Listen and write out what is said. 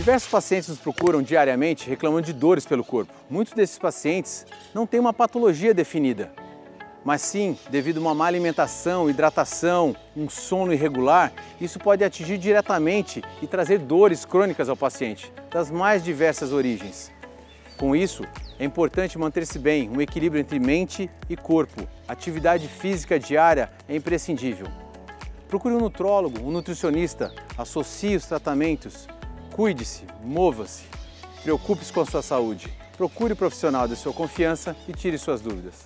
Diversos pacientes nos procuram diariamente reclamando de dores pelo corpo. Muitos desses pacientes não têm uma patologia definida, mas sim, devido a uma má alimentação, hidratação, um sono irregular, isso pode atingir diretamente e trazer dores crônicas ao paciente, das mais diversas origens. Com isso, é importante manter-se bem, um equilíbrio entre mente e corpo. Atividade física diária é imprescindível. Procure um nutrólogo, um nutricionista, associe os tratamentos, cuide-se, mova-se, preocupe-se com a sua saúde. Procure o profissional de sua confiança e tire suas dúvidas.